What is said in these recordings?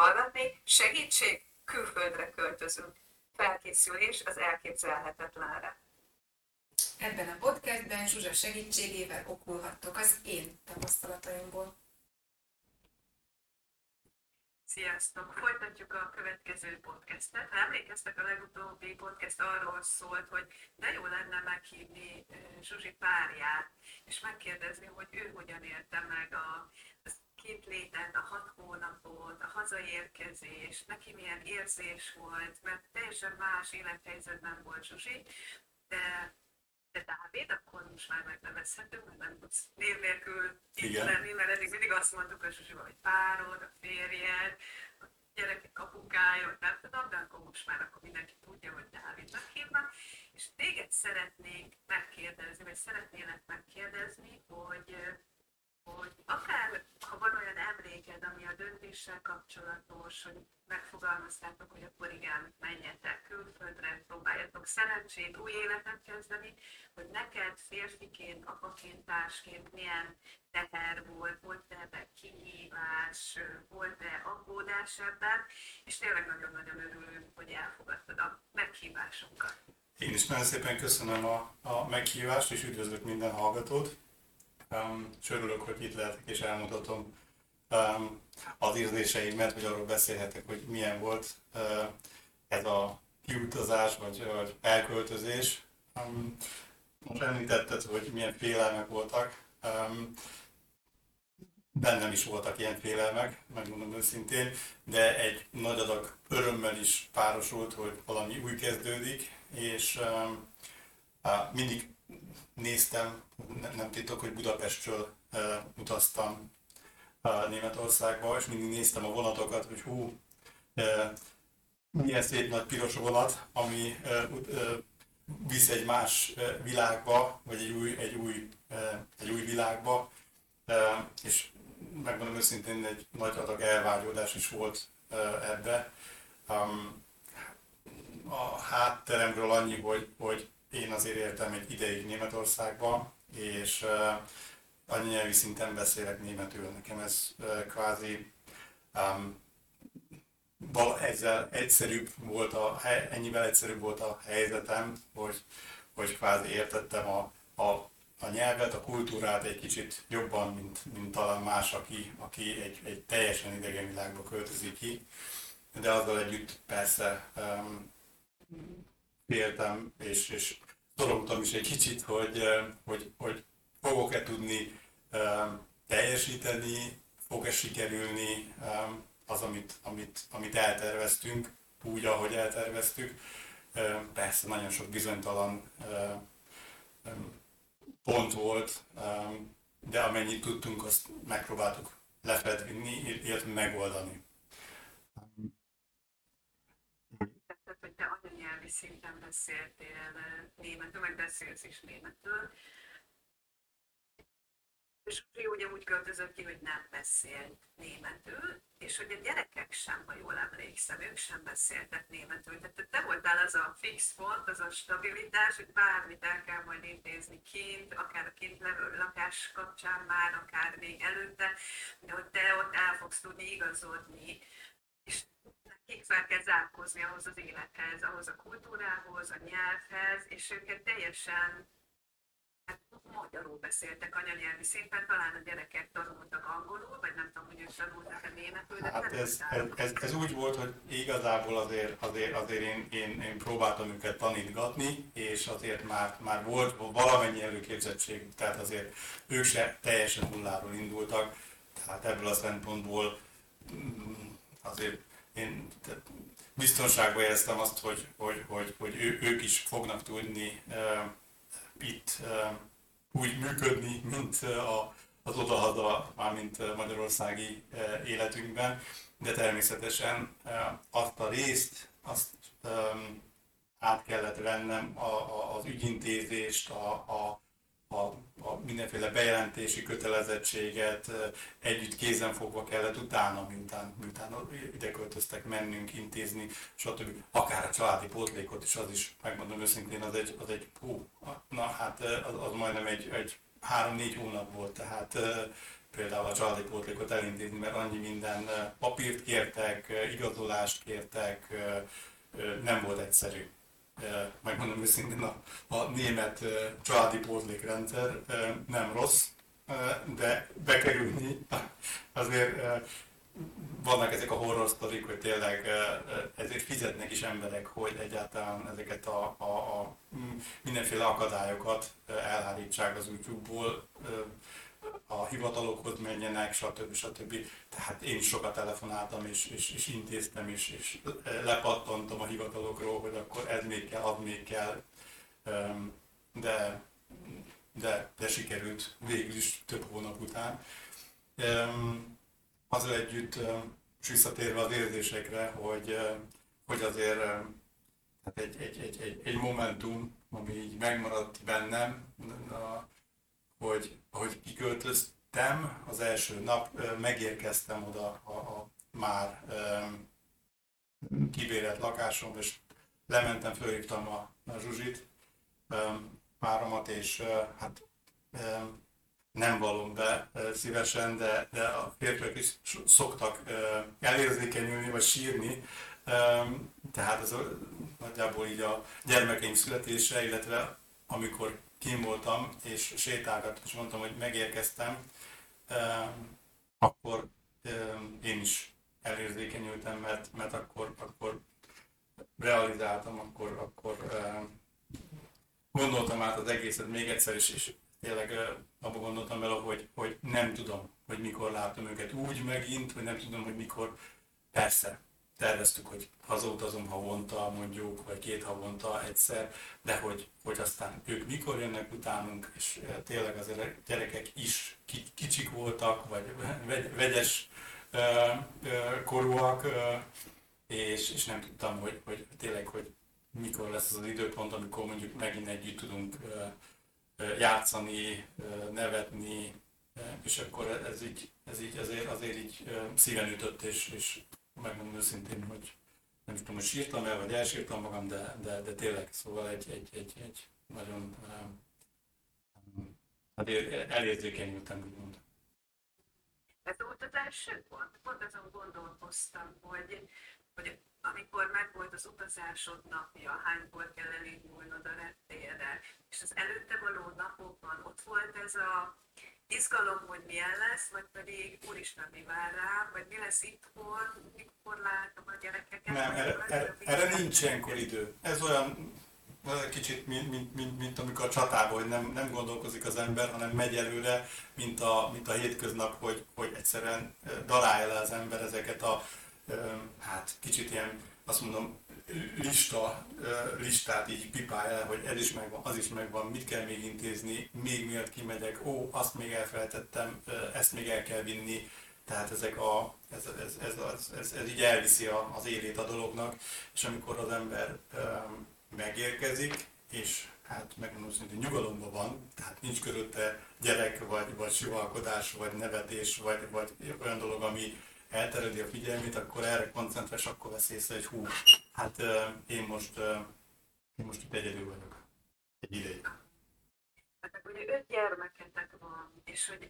hallgatni. Segítség, külföldre költözünk. Felkészülés az elképzelhetetlenre. Ebben a podcastben Zsuzsa segítségével okulhattok az én tapasztalataimból. Sziasztok! Folytatjuk a következő podcastet. Emlékeztek, a legutóbbi podcast arról szólt, hogy de jó lenne meghívni Zsuzsi párját, és megkérdezni, hogy ő hogyan élte meg a, a két létet, a hat hónapot, a hazaérkezés, neki milyen érzés volt, mert teljesen más élethelyzetben volt Zsuzsi, de de Dávid, akkor most már megnevezhető, mert nem tudsz név nélkül itt lenni, mert eddig mindig azt mondtuk, hogy Zsuzsival, hogy párod, a férjed, a gyerekek apukája, nem tudom, de akkor most már akkor mindenki tudja, hogy Dávidnak hívnak. És téged szeretnénk megkérdezni, vagy szeretnélek megkérdezni, hogy hogy akár ha van olyan emléked, ami a döntéssel kapcsolatos, hogy megfogalmaztátok, hogy akkor igen, menjetek külföldre, próbáljatok szerencsét, új életet kezdeni, hogy neked férfiként, apaként, társként milyen teher volt, volt-e ebben kihívás, volt-e aggódás ebben, és tényleg nagyon-nagyon örülünk, hogy elfogadtad a meghívásunkat. Én is nagyon szépen köszönöm a, a meghívást, és üdvözlök minden hallgatót. Um, és örülök, hogy itt lehetek és elmutatom um, az érzéseimet, hogy arról beszélhetek, hogy milyen volt uh, ez a kiutazás, vagy, vagy elköltözés. Um, most említetted, hogy milyen félelmek voltak. Um, bennem is voltak ilyen félelmek, megmondom őszintén, de egy nagy adag örömmel is párosult, hogy valami új kezdődik, és um, mindig néztem, nem titok, hogy Budapestről utaztam Németországba, és mindig néztem a vonatokat, hogy hú, milyen szép nagy piros vonat, ami visz egy más világba, vagy egy új, egy új, egy új világba, és megmondom őszintén, egy nagy adag elvágyódás is volt ebbe. A hátteremről annyi, hogy, hogy én azért éltem egy ideig Németországba, és anyanyelvi szinten beszélek németül. Nekem ez kvázi um, ezzel egyszerűbb volt a, ennyivel egyszerűbb volt a helyzetem, hogy, hogy kvázi értettem a, a, a nyelvet, a kultúrát egy kicsit jobban, mint, mint talán más, aki, aki egy, egy teljesen idegen világba költözik ki. De azzal együtt persze um, féltem, és, és szorongtam is egy kicsit, hogy, hogy, hogy fogok-e tudni teljesíteni, fog-e sikerülni az, amit, amit, amit elterveztünk, úgy, ahogy elterveztük. Persze nagyon sok bizonytalan pont volt, de amennyit tudtunk, azt megpróbáltuk lefedni, illetve megoldani. Szinten beszéltél németül, meg beszélsz is németül. És Zsuzsi ugye úgy költözött ki, hogy nem beszélt németül, és hogy a gyerekek sem, ha jól emlékszem, ők sem beszéltek németül. Tehát te voltál az a fix pont, az a stabilitás, hogy bármit el kell majd intézni kint, akár a kint levő lakás kapcsán már, akár még előtte, de hogy te ott el fogsz tudni igazodni. És fel kell zárkozni ahhoz az élethez, ahhoz a kultúrához, a nyelvhez, és őket teljesen hát, magyarul beszéltek anyanyelvi szinten, talán a gyerekek tanultak angolul, vagy nem tudom, hogy ők tanultak-e németül, de hát ez, ez, ez, ez, úgy volt, hogy igazából azért, azért, azért én, én, én próbáltam őket tanítgatni, és azért már, már volt valamennyi előképzettség, tehát azért ők se teljesen nulláról indultak, tehát ebből a szempontból mm, azért én biztonságban éreztem azt, hogy, hogy, hogy, hogy ő, ők is fognak tudni uh, itt uh, úgy működni, mint a, az odahaza, mármint magyarországi uh, életünkben, de természetesen uh, azt a részt, azt um, át kellett vennem, a, a, az ügyintézést, a, a mindenféle bejelentési kötelezettséget együtt kézen fogva kellett utána, miután, miután ide költöztek mennünk, intézni, stb. Akár a családi pótlékot is, az is, megmondom őszintén, az egy, az egy hú, na hát az, az majdnem egy, egy három-négy hónap volt, tehát például a családi pótlékot elintézni, mert annyi minden papírt kértek, igazolást kértek, nem volt egyszerű. Megmondom őszintén, a, a német családi pótlékrendszer nem rossz, de bekerülni azért vannak ezek a horror sztorik, hogy tényleg ezért fizetnek is emberek, hogy egyáltalán ezeket a, a, a mindenféle akadályokat elhárítsák az útjukból, a hivatalokhoz menjenek, stb. stb. Tehát én is sokat telefonáltam, és, és, és intéztem, és, és lepattantam a hivatalokról, hogy akkor ez kell, még kell, de, de, de sikerült végül is több hónap után. Azzal együtt, és visszatérve az érzésekre, hogy, hogy azért hát egy, egy, egy, egy, egy momentum, ami így megmaradt bennem, hogy, hogy kiköltöztem, az első nap megérkeztem oda a, a már kibérelt lakásom, és lementem, fölhívtam a, a Zsuzsit, páromat, és hát nem valom be szívesen, de, de a férfiak is szoktak elérzékenyülni, vagy sírni, tehát ez a, nagyjából így a gyermekeim születése, illetve amikor kim voltam, és sétálgattam, és mondtam, hogy megérkeztem, akkor én is elérzékenyültem, mert, mert akkor, akkor realizáltam, akkor, akkor gondoltam át az egészet még egyszer, és, és tényleg abba gondoltam vele, hogy, hogy nem tudom, hogy mikor látom őket úgy megint, hogy nem tudom, hogy mikor. Persze, terveztük, hogy hazautazom havonta mondjuk, vagy két havonta egyszer, de hogy, hogy aztán ők mikor jönnek utánunk, és eh, tényleg az gyerekek is kicsik voltak, vagy vegyes eh, eh, korúak, és, és nem tudtam, hogy, hogy tényleg, hogy mikor lesz az az időpont, amikor mondjuk megint együtt tudunk játszani, nevetni, és akkor ez így, ez így azért, azért így szíven ütött, és, és megmondom őszintén, hogy nem tudom, hogy sírtam el, vagy elsírtam magam, de, de, de tényleg, szóval egy, egy, egy, egy nagyon hát elérzékenyültem, úgymond. Ez volt az első pont? Pont azon gondolkoztam, hogy, hogy amikor megvolt az utazásod napja, hánykor kell elindulnod a reptérre, és az előtte való napokban ott volt ez a izgalom, hogy milyen lesz, vagy pedig úristen, mi vár rá, vagy mi lesz itthon, mikor látom a gyerekeket. Nem, erre, erre, erre nincs ilyenkor idő. Ez olyan kicsit, mint, mint, mint, mint amikor a csatában, hogy nem, nem gondolkozik az ember, hanem megy előre, mint a, mint a hétköznap, hogy, hogy egyszerűen darálja le az ember ezeket a, hát kicsit ilyen, azt mondom, lista, listát így pipálja, hogy ez is megvan, az is megvan, mit kell még intézni, még miatt kimegyek, ó, azt még elfelejtettem, ezt még el kell vinni, tehát ezek a, ez, ez, ez, ez, ez, ez így elviszi az élét a dolognak, és amikor az ember megérkezik, és hát megmondom hogy nyugalomban van, tehát nincs körülötte gyerek, vagy, vagy sivalkodás, vagy nevetés, vagy, vagy olyan dolog, ami, elteredi a figyelmét, akkor erre koncentrál, és akkor vesz észre, hogy hú, hát én most, én most itt egyedül vagyok. Egy ideig. Ugye öt gyermeketek van, és hogy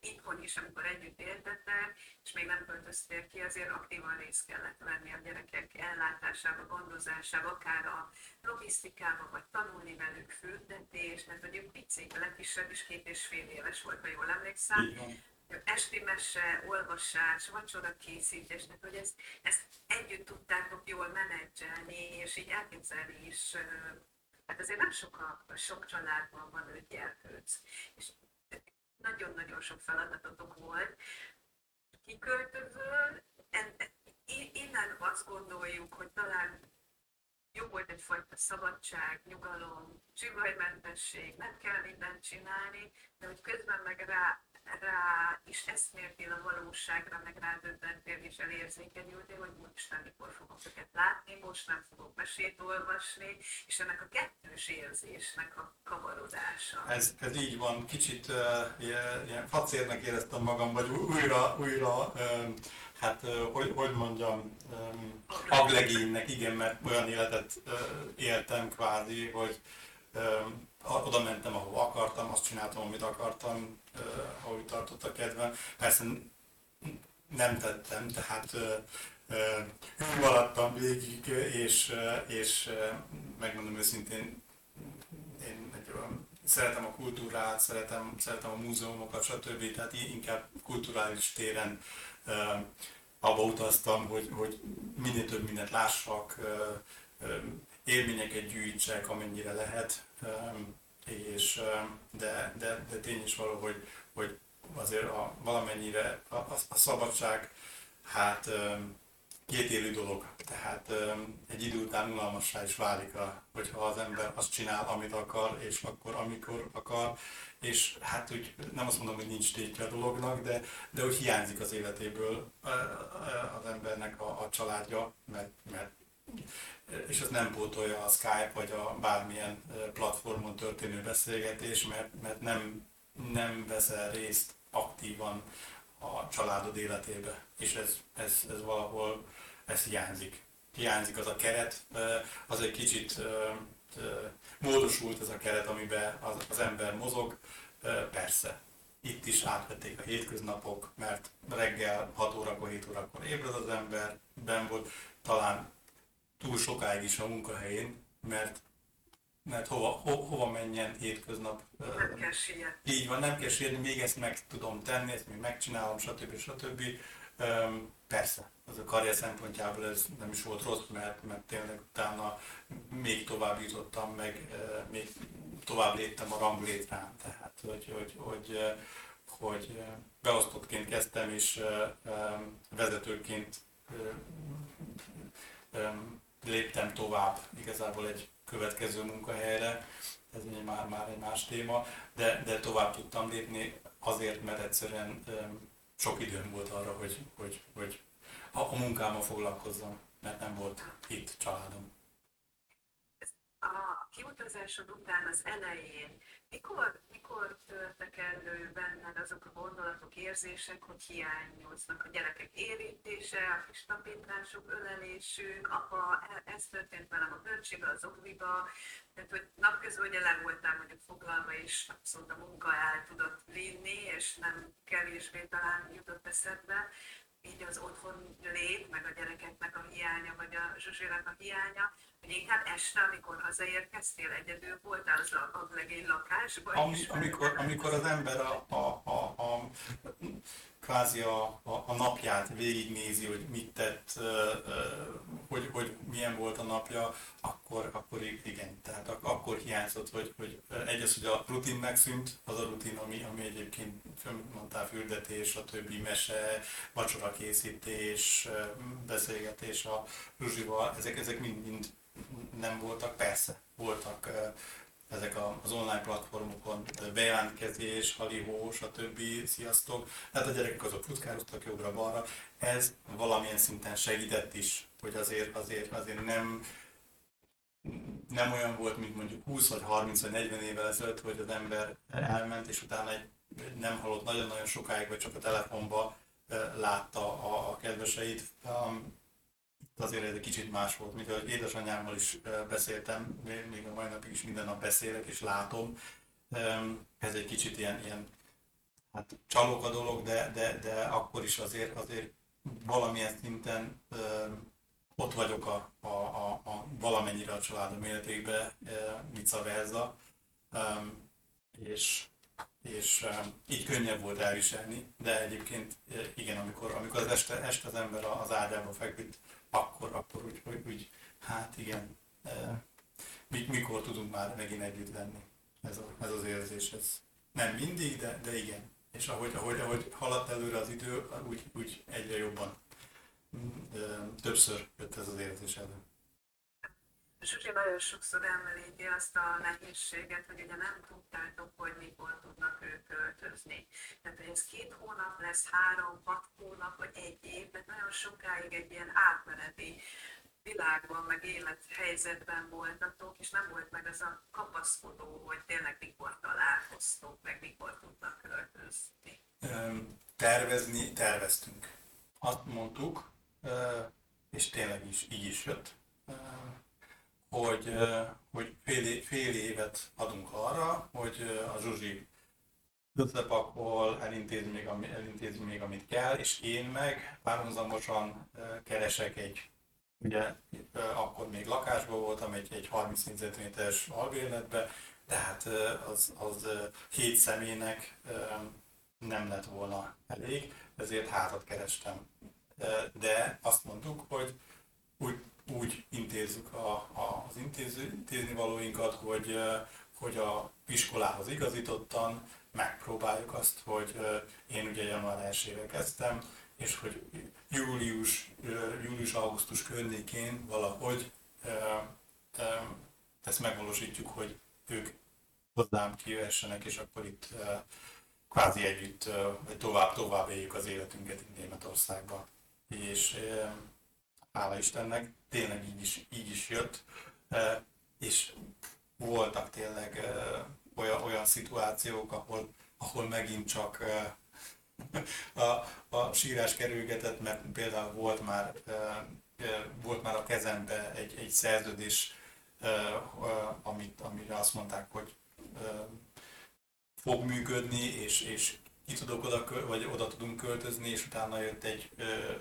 itthon is, amikor együtt éltetek, és még nem költöztél ki, azért aktívan részt kellett venni a gyerekek ellátásába, gondozásába, akár a logisztikába, vagy tanulni velük fürdetés, mert ugye picik, a legkisebb is két és fél éves volt, ha jól emlékszem. Igen esti mese, olvasás, vacsora készítés, tehát hogy ezt, ezt együtt tudtátok jól menedzselni, és így elképzelni is, hát azért nem sok, a, sok családban van öt gyerkőc, és nagyon-nagyon sok feladatotok volt. Kiköltözöl, innen azt gondoljuk, hogy talán jó volt egyfajta szabadság, nyugalom, csivajmentesség, nem kell mindent csinálni, de hogy közben meg rá rá is eszméltél a valóságra, meg rádöbbentél és elérzékenyültél, hogy nem mikor fogok őket látni, most nem fogok mesét olvasni, és ennek a kettős érzésnek a kavarodása. Ez, ez így van, kicsit uh, ilyen, facérnek éreztem magam, vagy újra, újra um, hát hogy, hogy mondjam, um, aglegénynek, igen, mert olyan életet uh, éltem kvázi, hogy um, oda mentem, ahova akartam, azt csináltam, amit akartam, ahogy tartott a kedvem. Persze nem tettem, tehát maradtam végig, és, és megmondom őszintén, én egy olyan, szeretem a kultúrát, szeretem, szeretem a múzeumokat, stb. Tehát inkább kulturális téren abba utaztam, hogy, hogy minél több mindent lássak, élményeket gyűjtsek, amennyire lehet, és, de, de, de tény is való, hogy, hogy azért a, valamennyire a, a, a szabadság, hát két élő dolog, tehát egy idő után unalmassá is válik, a, hogyha az ember azt csinál, amit akar, és akkor, amikor akar, és hát úgy nem azt mondom, hogy nincs tétje a dolognak, de, de úgy hiányzik az életéből az embernek a, a családja, mert, mert és az nem pótolja a Skype vagy a bármilyen platformon történő beszélgetés, mert, mert nem, nem veszel részt aktívan a családod életébe, és ez, ez, ez valahol ez hiányzik. Hiányzik az a keret, az egy kicsit módosult ez a keret, amiben az, az ember mozog, persze. Itt is átvették a hétköznapok, mert reggel 6 órakor, 7 órakor ébred az ember, ben volt, talán túl sokáig is a munkahelyén, mert mert hova, ho, hova menjen hétköznap. Nem kell sietni. Így van, nem kell sietni, még ezt meg tudom tenni, ezt még megcsinálom, stb. stb. Persze, az a karrier szempontjából ez nem is volt rossz, mert, mert tényleg utána még tovább jutottam, meg még tovább léptem a ranglétrán, tehát hogy, hogy, hogy, hogy beosztottként kezdtem, és vezetőként léptem tovább igazából egy következő munkahelyre, ez egy már, már egy más téma, de, de tovább tudtam lépni azért, mert egyszerűen sok időm volt arra, hogy, hogy, hogy a, a munkámmal foglalkozzam, mert nem volt itt családom. A kiutazásod után az elején, mikor, mikor törtek elő benned azok a gondolatok, érzések, hogy hiányoznak a gyerekek érintése, a kis tapintásuk, ölelésük, apa, e, ez történt velem a bölcsébe, az okviba, tehát hogy napközben ugye le voltál mondjuk foglalva, és abszolút a munka el tudott vinni, és nem kevésbé talán jutott eszedbe, így az otthon lét, meg a gyerekeknek a hiánya, vagy a Zsuzsének a hiánya, inkább este, amikor hazaérkeztél, egyedül voltál az a legény lakásban? Ami, amikor, amikor az ember a, a, a, a kvázi a, a, a napját végignézi, hogy mit tett, hogy, hogy milyen volt a napja, akkor, akkor igen, tehát akkor hiányzott, hogy, hogy egy az, hogy a rutin megszűnt, az a rutin, ami, ami egyébként mondtál fürdetés, a többi mese, vacsora készítés, beszélgetés a Ruzsival, ezek, ezek mind, mind nem voltak, persze, voltak ezek az online platformokon, bejelentkezés, halihó, stb. Sziasztok. Hát a gyerekek azok futkároztak jobbra-balra. Ez valamilyen szinten segített is, hogy azért, azért, azért nem, nem olyan volt, mint mondjuk 20 vagy 30 vagy 40 évvel ezelőtt, hogy az ember elment, és utána egy nem halott nagyon-nagyon sokáig, vagy csak a telefonba látta a, a kedveseit. Um, azért ez egy kicsit más volt, mint ahogy édesanyámmal is beszéltem, még a mai napig is minden nap beszélek és látom. Ez egy kicsit ilyen, ilyen hát csalók a dolog, de, de, de akkor is azért, azért valamilyen szinten ott vagyok a, a, a, a valamennyire a családom életébe, vice versa, és, és így könnyebb volt elviselni, de egyébként igen, amikor, amikor az este, este az ember az ágyába feküdt, akkor, akkor úgy, úgy, úgy hát igen, e, mikor tudunk már megint együtt lenni. Ez, a, ez az érzés, ez nem mindig, de, de igen. És ahogy, ahogy, ahogy haladt előre az idő, úgy, úgy egyre jobban de többször jött ez az érzés elő. Zsuzsi nagyon sokszor említi azt a nehézséget, hogy ugye nem tudtátok, hogy mikor tudnak ők költözni. Tehát, hogy ez két hónap lesz, három, hat hónap, vagy egy év, tehát nagyon sokáig egy ilyen átmeneti világban, meg élethelyzetben voltatok, és nem volt meg az a kapaszkodó, hogy tényleg mikor találkoztok, meg mikor tudnak költözni. Tervezni, terveztünk. Azt mondtuk, és tényleg is így is jött hogy, hogy fél, fél évet adunk arra, hogy a Zsuzsi összepakol, elintéz még, ami, elintéz még, amit kell, és én meg párhuzamosan keresek egy, ugye akkor még lakásban voltam, egy, egy 30 négyzetméteres albérletbe, tehát az, az hét személynek nem lett volna elég, ezért hátat kerestem. De azt mondtuk, hogy úgy, úgy intézzük a, a, az intéző, intézni valóinkat, hogy, hogy a iskolához igazítottan megpróbáljuk azt, hogy én ugye január 1 kezdtem, és hogy július, július-augusztus környékén valahogy ezt megvalósítjuk, hogy ők hozzám kijöhessenek, és akkor itt kvázi együtt, vagy tovább-tovább éljük az életünket itt Németországban. És hála Istennek, tényleg így is, így is jött, és voltak tényleg olyan, olyan szituációk, ahol, ahol megint csak a, a sírás kerülgetett, mert például volt már, volt már a kezembe egy, egy szerződés, amit, amire azt mondták, hogy fog működni, és, és ki tudok oda, vagy oda tudunk költözni, és utána jött egy,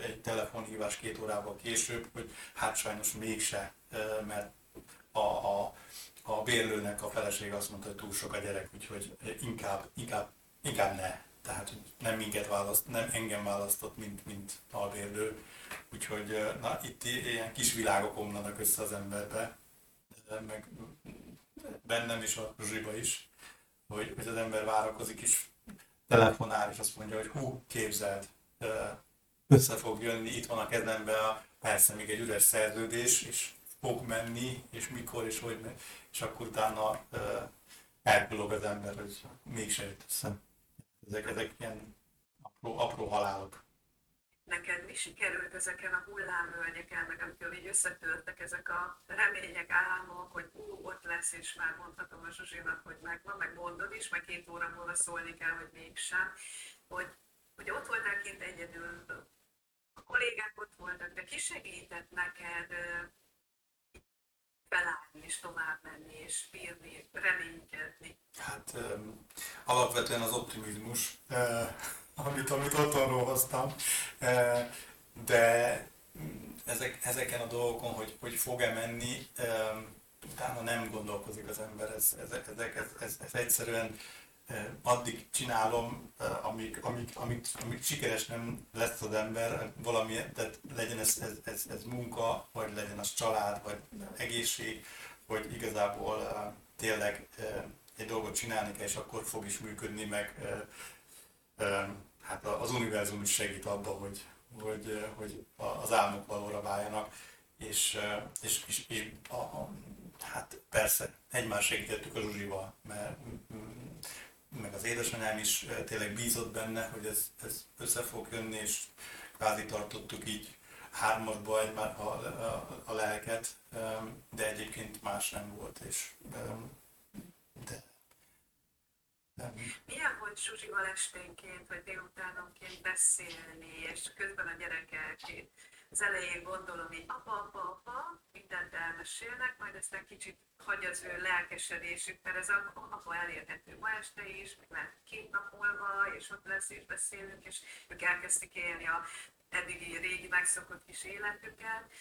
egy telefonhívás két órával később, hogy hát sajnos mégse, mert a, a, a bérlőnek a feleség azt mondta, hogy túl sok a gyerek, úgyhogy inkább, inkább, inkább ne. Tehát nem minket választ, nem engem választott, mint, mint albérlő. Úgyhogy na, itt ilyen kis világok omlanak össze az emberbe, meg bennem is, a Zsiba is, hogy, hogy az ember várakozik, és telefonál, és azt mondja, hogy hú, képzeld, össze fog jönni, itt van a kezembe a, persze még egy üres szerződés, és fog menni, és mikor, és hogy és akkor utána elkulog az ember, hogy mégse jött össze. Ezek, ezek ilyen apró, apró halálok neked mi sikerült ezeken a hullámvölgyeken, meg amikor így összetörtek ezek a remények, álmok, hogy ú, ott lesz, és már mondhatom a Zsuzsinak, hogy megvan, meg mondod is, meg két óra múlva szólni kell, hogy mégsem, hogy, hogy ott voltál kint egyedül, a kollégák ott voltak, de ki segített neked felállni és tovább menni, és bírni, reménykedni? Hát um, alapvetően az optimizmus. Amit, amit otthonról hoztam. E, de ezek, ezeken a dolgokon, hogy, hogy fog-e menni, e, utána nem gondolkozik az ember. Ez, ez, ez, ez, ez, ez egyszerűen e, addig csinálom, amíg, amíg, amíg, amíg sikeres nem lesz az ember, valami, tehát legyen ez, ez, ez, ez munka, vagy legyen az család, vagy egészség, hogy igazából tényleg egy dolgot csinálni kell, és akkor fog is működni, meg hát az univerzum is segít abban, hogy, hogy, hogy az álmok valóra váljanak, és, és, és, és a, a, hát persze egymás segítettük a Zsuzsival, mert meg az édesanyám is tényleg bízott benne, hogy ez, ez össze fog jönni, és kvázi tartottuk így hármasba egy, a, a, a lelket, de egyébként más nem volt, és milyen volt Zsuzsival esténként, vagy délutánonként beszélni, és közben a gyerekek az elején gondolom, hogy apa, apa, apa, mindent elmesélnek, majd aztán kicsit hagy az ő lelkesedésük, mert ez apa elérhető ma este is, meg lehet két nap múlva, és ott lesz, és beszélünk, és ők elkezdték élni a eddigi régi megszokott kis életüket,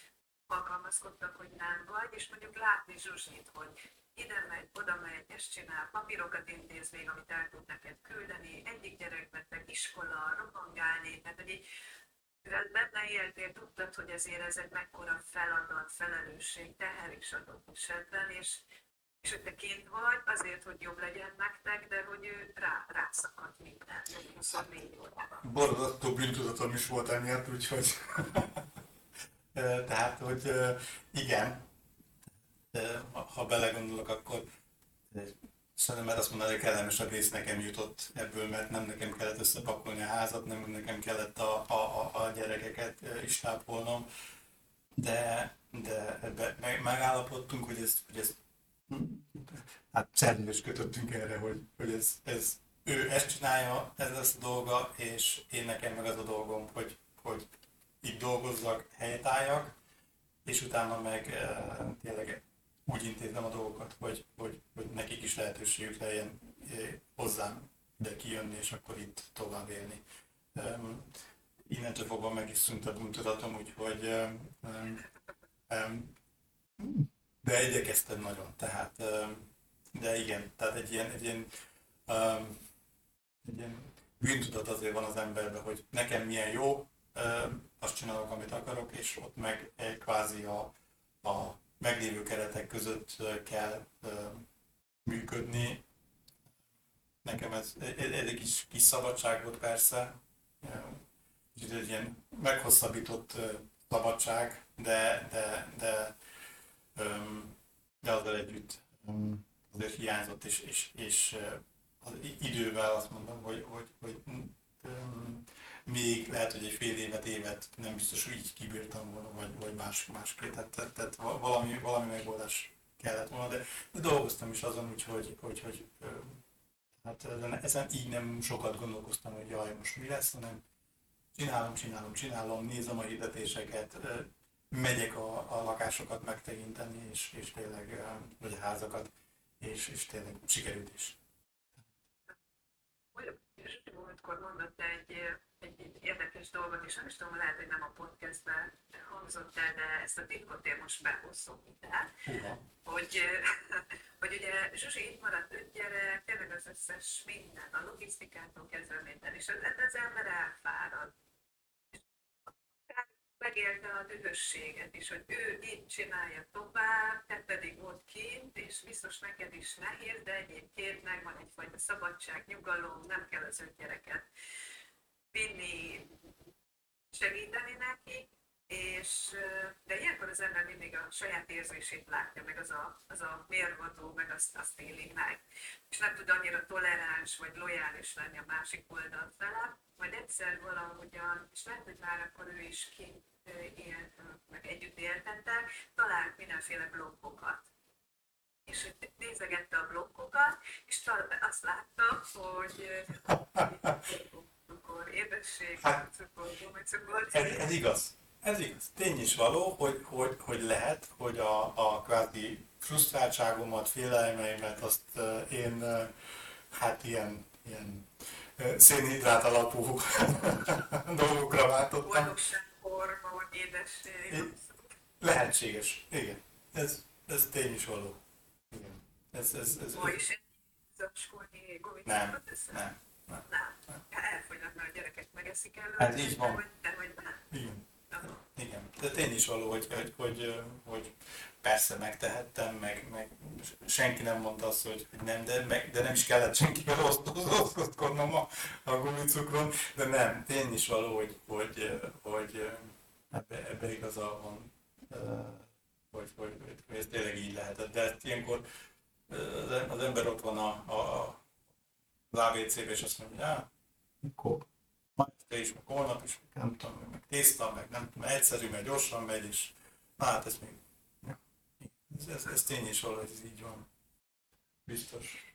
alkalmazkodtak, hogy nem vagy, és mondjuk látni Zsuzsit, hogy ide megy, oda megy, ezt csinál, papírokat intéz még, amit el tud neked küldeni, egyik gyerekbeteg, iskola, rohangálni, tehát hogy így benne éltél, tudtad, hogy ezért ez egy mekkora feladat, felelősség, teher is adott esetben, és, és hogy te kint vagy, azért, hogy jobb legyen nektek, de hogy ő rá, rászakadt minden, 24 órában. Borzasztó bűntudatom is volt emiatt, úgyhogy tehát, hogy igen, ha belegondolok, akkor szerintem azt mondani, hogy kellemesebb rész nekem jutott ebből, mert nem nekem kellett összepakolni a házat, nem nekem kellett a, a, a gyerekeket is tápolnom, de, de ebbe megállapodtunk, hogy ezt, hogy ezt hát szerződést kötöttünk erre, hogy, hogy ez, ez, ő ezt csinálja, ez lesz a dolga, és én nekem meg az a dolgom, hogy, hogy itt dolgozzak, helytálljak, és utána meg tényleg úgy intézem a dolgokat, hogy, hogy, hogy nekik is lehetőségük legyen hozzám ide kijönni, és akkor itt tovább élni. Um, innentől fogva meg is szűnt a bűntudatom, úgyhogy um, um, de igyekeztem nagyon, tehát um, de igen, tehát egy ilyen, egy ilyen, um, egy ilyen bűntudat azért van az emberben, hogy nekem milyen jó, um, azt csinálok, amit akarok, és ott meg egy kvázi a, a meglévő keretek között kell működni, nekem ez, ez egy kis, kis szabadság volt persze, kicsit egy ilyen meghosszabbított szabadság, de, de, de, de azzal együtt azért hiányzott, és, és, és az idővel azt mondom, hogy, hogy, hogy még lehet, hogy egy fél évet, évet nem biztos, hogy így kibírtam volna, vagy, vagy más, másképp. Tehát, tehát, tehát valami, valami megoldás kellett volna, de, de dolgoztam is azon, úgyhogy hogy, hogy, Hát ezen, ezen így nem sokat gondolkoztam, hogy jaj, most mi lesz, hanem csinálom, csinálom, csinálom, nézem a hirdetéseket, megyek a, a lakásokat megtekinteni, és, és tényleg, vagy a házakat, és, és tényleg sikerült is. Múltkor mondott egy, egy, egy érdekes dolgot, és nem is tudom, lehet, hogy nem a podcastben hangzott el, de ezt a titkot én most behozzom ide, hogy, hogy ugye Zsuzsi itt maradt öt gyerek, tényleg az összes minden, a logisztikától kezdve minden, és az, az ember elfárad. Megélte a dühösséget is, hogy ő itt csinálja tovább, te pedig ott kint, és biztos neked is nehéz, de egyébként megvan egyfajta szabadság, nyugalom, nem kell az öt gyereket vinni, segíteni nekik, és, de ilyenkor az ember mindig a saját érzését látja, meg az a, az a mérvadó, meg azt, azt éli meg. És nem tud annyira toleráns vagy lojális lenni a másik oldal fele, majd egyszer valahogyan, és lehet, hogy már akkor ő is kint élt, meg együtt éltette, talált mindenféle blokkokat. És nézegette a blokkokat, és azt látta, hogy édesség, hát. Ez, ez igaz ez igaz. Tény is való, hogy, hogy, hogy lehet, hogy a, a kvázi frusztráltságomat, félelmeimet azt én hát ilyen, ilyen szénhidrát alapú dolgokra váltottam. Boldogság, hormon, édesség. Lehetséges, igen. Ez, ez tény is való. Igen. Ez, ez, ez, Ma is egy zacskónyi nem, nem, nem, nem. nem. Elfogynak, mert a gyerekek megeszik előtt. Hát így van. De hogy nem. Igen. Igen, de tény is való, hogy, hogy, hogy, hogy persze megtehettem, meg, meg senki nem mondta azt, hogy nem, de, meg, de nem is kellett senkivel osztozkodnom a, a gumicukron, de nem, tény is való, hogy, hogy, hogy ebbe, ebbe igaza van, hogy, hogy, hogy, ez tényleg így lehetett. De ilyenkor az ember ott van a, a, az ABC-be, és azt mondja, hogy mikor? te is, meg holnap is, nem tudom, meg tészta, meg nem tudom, egyszerű, meg gyorsan megy, és na hát ez még, ez, ez, ez tény is valahogy ez így van. Biztos.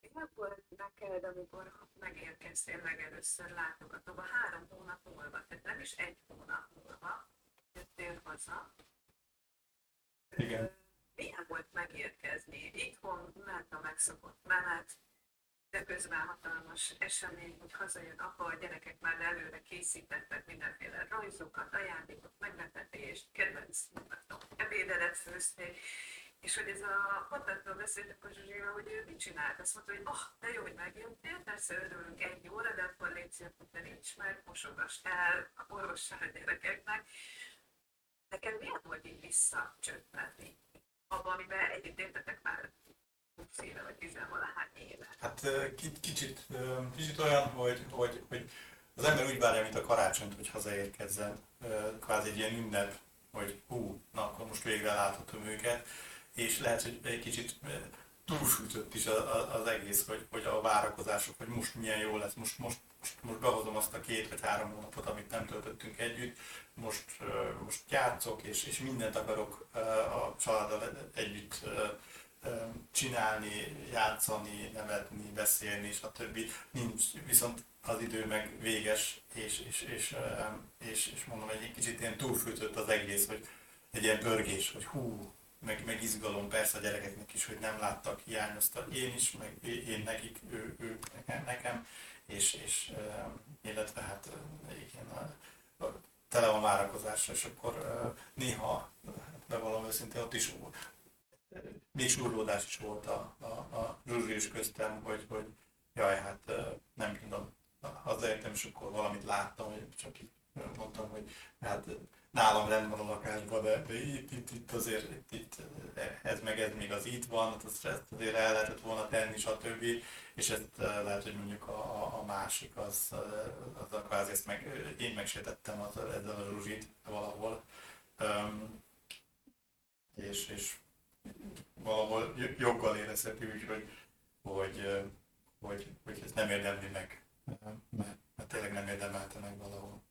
Mi volt neked, amikor megérkeztél meg először látogatóba, három hónap múlva, tehát nem is egy hónap múlva jöttél haza. Igen. Milyen volt megérkezni? Itthon ment a megszokott menet, de közben hatalmas esemény, hogy hazajön apa, a gyerekek már előre készítettek mindenféle rajzokat, ajándékot, meglepetést, kedvenc ebédelet főzték, és hogy ez a mondatról beszéltek a Zsuzsival, hogy ő mit csinált. Azt mondta, hogy oh, de jó, hogy megjöttél, persze örülünk egy óra, de akkor légy te nincs meg, mosogass el, a orvossal a gyerekeknek. Nekem milyen volt így visszacsöppelni abban, amiben együtt éltetek már 20 éve, vagy 10 valahány éve? Hát kicsit, kicsit olyan, hogy, hogy, hogy az ember úgy várja, mint a karácsonyt, hogy hazaérkezzen. Kvázi egy ilyen ünnep, hogy hú, na akkor most végre láthatom őket. És lehet, hogy egy kicsit túlsújtott is az egész, hogy, hogy a várakozások, hogy most milyen jó lesz, most, most, most, most behozom azt a két vagy három hónapot, amit nem töltöttünk együtt, most, most játszok, és, és mindent akarok a családdal együtt csinálni, játszani, nevetni, beszélni, stb. Nincs, viszont az idő meg véges, és, és, és, és, és mondom, egy kicsit ilyen túlfűtött az egész, hogy egy ilyen pörgés, hogy hú, meg, meg izgalom persze a gyerekeknek is, hogy nem láttak, hiányoztak én is, meg én nekik, ő, ő nekem, és, és illetve hát igen, a, a, tele van várakozásra, és akkor néha, bevallom őszintén, ott is még surlódás is volt a, a, a Zsuzsi és köztem, hogy, hogy jaj, hát nem tudom, hazaértem, és akkor valamit láttam, hogy csak így mondtam, hogy hát nálam rendben a lakásban, de, de itt, itt, itt azért itt, itt, ez meg ez még az itt van, hát azt, ezt azért el lehetett volna tenni, stb. És ezt lehet, hogy mondjuk a, a másik, az, az a kvázi ezt meg, én megsértettem az, ezzel a Zsuzsit valahol. Um, és, és valahol joggal érezheti úgy, hogy, hogy, hogy, hogy ez nem érdemli meg, mert, mert tényleg nem érdemelte meg valahol.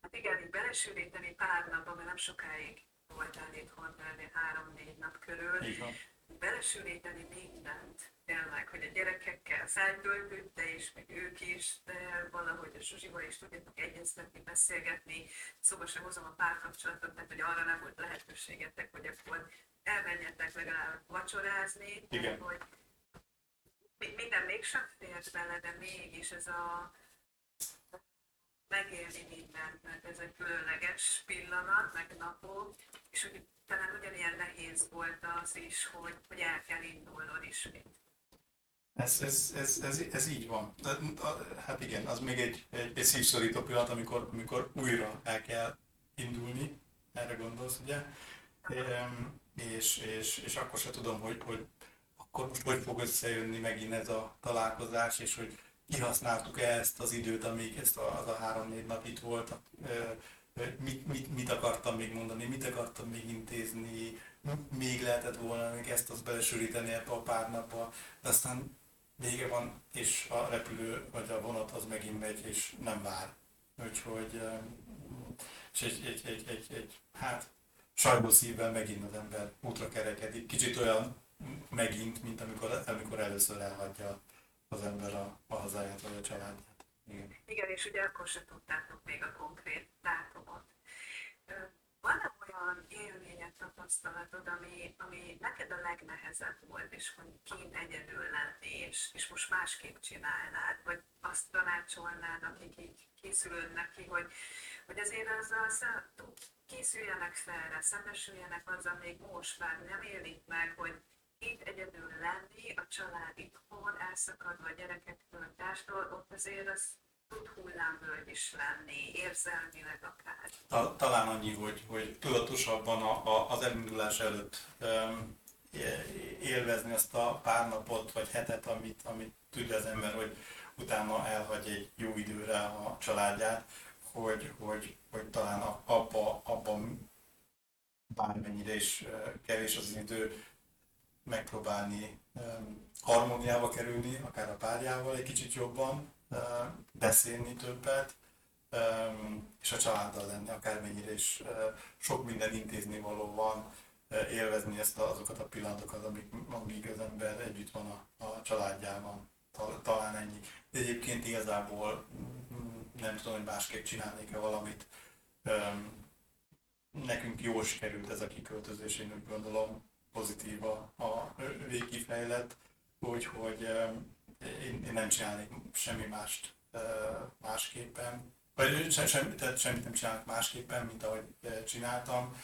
Hát igen, így belesűríteni pár napba, mert nem sokáig voltál itthon, három-négy nap körül, belesűríteni mindent, tényleg, hogy a gyerekekkel feltöltődte, és meg ők is, de valahogy a Zsuzsival is tudjátok egyeztetni, beszélgetni, szóba sem hozom a párkapcsolatot, tehát hogy arra nem volt lehetőségetek, hogy akkor elmenjetek legalább vacsorázni, Igen. hogy minden mégsem fért bele, de mégis ez a megélni mindent, mert ez egy különleges pillanat, meg napok, és hogy talán ugyanilyen nehéz volt az is, hogy, hogy el kell indulnod ismét. Ez, ez, ez, ez, ez így van. Hát igen, az még egy, egy, egy szívszorító pillanat, amikor, amikor újra el kell indulni, erre gondolsz, ugye? És, és, és akkor se tudom, hogy, hogy akkor most hogy fog összejönni megint ez a találkozás, és hogy kihasználtuk -e ezt az időt, amíg ezt a, az a három-négy nap itt volt, mit, mit, mit akartam még mondani, mit akartam még intézni, még lehetett volna még ezt az belesűríteni ebbe a pár napba, de aztán vége van, és a repülő vagy a vonat az megint megy, és nem vár. Úgyhogy és egy, egy, egy, egy, egy hát sajgó szívvel megint az ember útra kerekedik. Kicsit olyan megint, mint amikor, amikor először elhagyja az ember a, a hazáját vagy a családját. Igen. Igen, és ugye akkor sem tudtátok még a konkrét dátumot. Van-e olyan élményed, tapasztalatod, ami, ami neked a legnehezebb volt, és hogy kint egyedül lenni, és, és most másképp csinálnád, vagy azt tanácsolnád, akik így készülődnek ki, hogy, hogy azért azzal készüljenek felre, szembesüljenek azzal még most már nem élik meg, hogy itt egyedül lenni, a család itthon, elszakadva a gyerekektől, a tástól, ott azért az tud hullámvölgy is lenni, érzelmileg akár. Talán annyi, hogy, hogy tudatosabban a, a, az elindulás előtt um, élvezni azt a pár napot vagy hetet, amit, amit tudja az ember, hogy utána elhagy egy jó időre a családját, hogy, hogy, hogy talán abba, abban bármennyire is kevés az idő, megpróbálni harmóniába kerülni, akár a párjával egy kicsit jobban, beszélni többet, és a családdal lenni, akármennyire is sok minden intézni való van, élvezni ezt azokat a pillanatokat, amik, amíg az ember együtt van a, a családjában. Talán ennyi. De egyébként igazából mm, nem tudom, hogy másképp csinálnék-e valamit. Nekünk jól sikerült ez a kiköltözés, én úgy gondolom pozitív a, a végkifejlet, úgyhogy én, én nem csinálnék semmi mást másképpen, vagy sem, sem, tehát semmit nem csinálok másképpen, mint ahogy csináltam,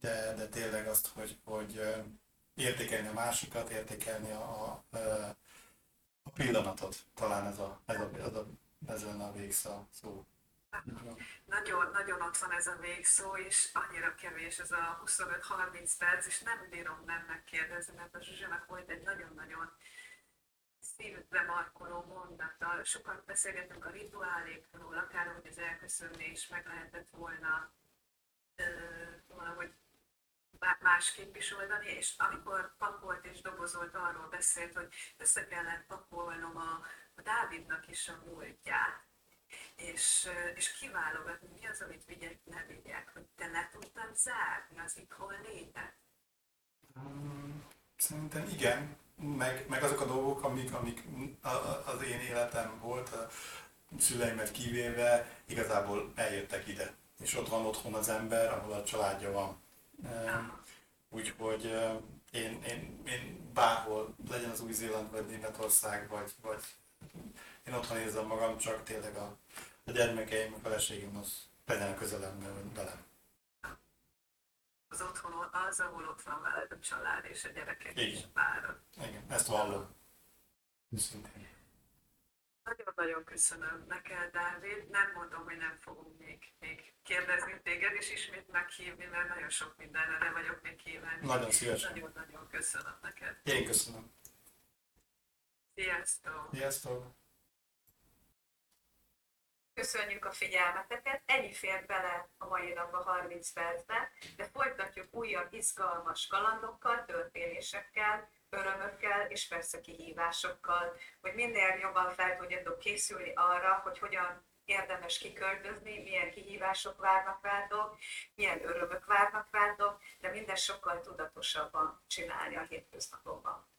de, de tényleg azt, hogy, hogy értékelni a másikat, értékelni a, a, a pillanatot, talán ez a, ez a, ez a, ez a, a végszó. Nagyon, nagyon ott van ez a végszó, és annyira kevés ez a 25-30 perc, és nem bírom nem megkérdezni, mert a Zsuzsának volt egy nagyon-nagyon szívbe markoló mondata. Sokat beszélgetünk a rituálékról, akár hogy az elköszönés meg lehetett volna ö, valahogy másképp is oldani, és amikor pakolt és dobozolt, arról beszélt, hogy össze kellett pakolnom a, a Dávidnak is a múltját és, és kiválogatni, mi az, amit vigyek, ne vigyek, hogy te le tudtad zárni az itthon létet? Szerintem igen, meg, meg azok a dolgok, amik, amik az én életem volt, a szüleimet kivéve, igazából eljöttek ide. és ott van otthon az ember, ahol a családja van. Úgyhogy én, én, én bárhol, legyen az Új-Zéland, vagy Németország, vagy, vagy én otthon érzem magam, csak tényleg a, a gyermekeim, a feleségem az legyen közelem velem. Az otthon az, ahol ott van veled a család és a gyerekek Igen. és várod. Igen, ezt vallom. Szintén. Nagyon-nagyon köszönöm neked, Dávid. Nem mondom, hogy nem fogunk még, még kérdezni téged, és ismét meghívni, mert nagyon sok mindenre le vagyok még kíváncsi. Nagyon szívesen. Nagyon-nagyon köszönöm neked. Én köszönöm. Sziasztok! Sziasztok! Köszönjük a figyelmeteket, ennyi fért bele a mai napba 30 percbe, de folytatjuk újabb izgalmas kalandokkal, történésekkel, örömökkel és persze kihívásokkal, hogy minél jobban fel tudjatok készülni arra, hogy hogyan érdemes kiköltözni, milyen kihívások várnak rátok, milyen örömök várnak rátok, de minden sokkal tudatosabban csinálni a hétköznapokban.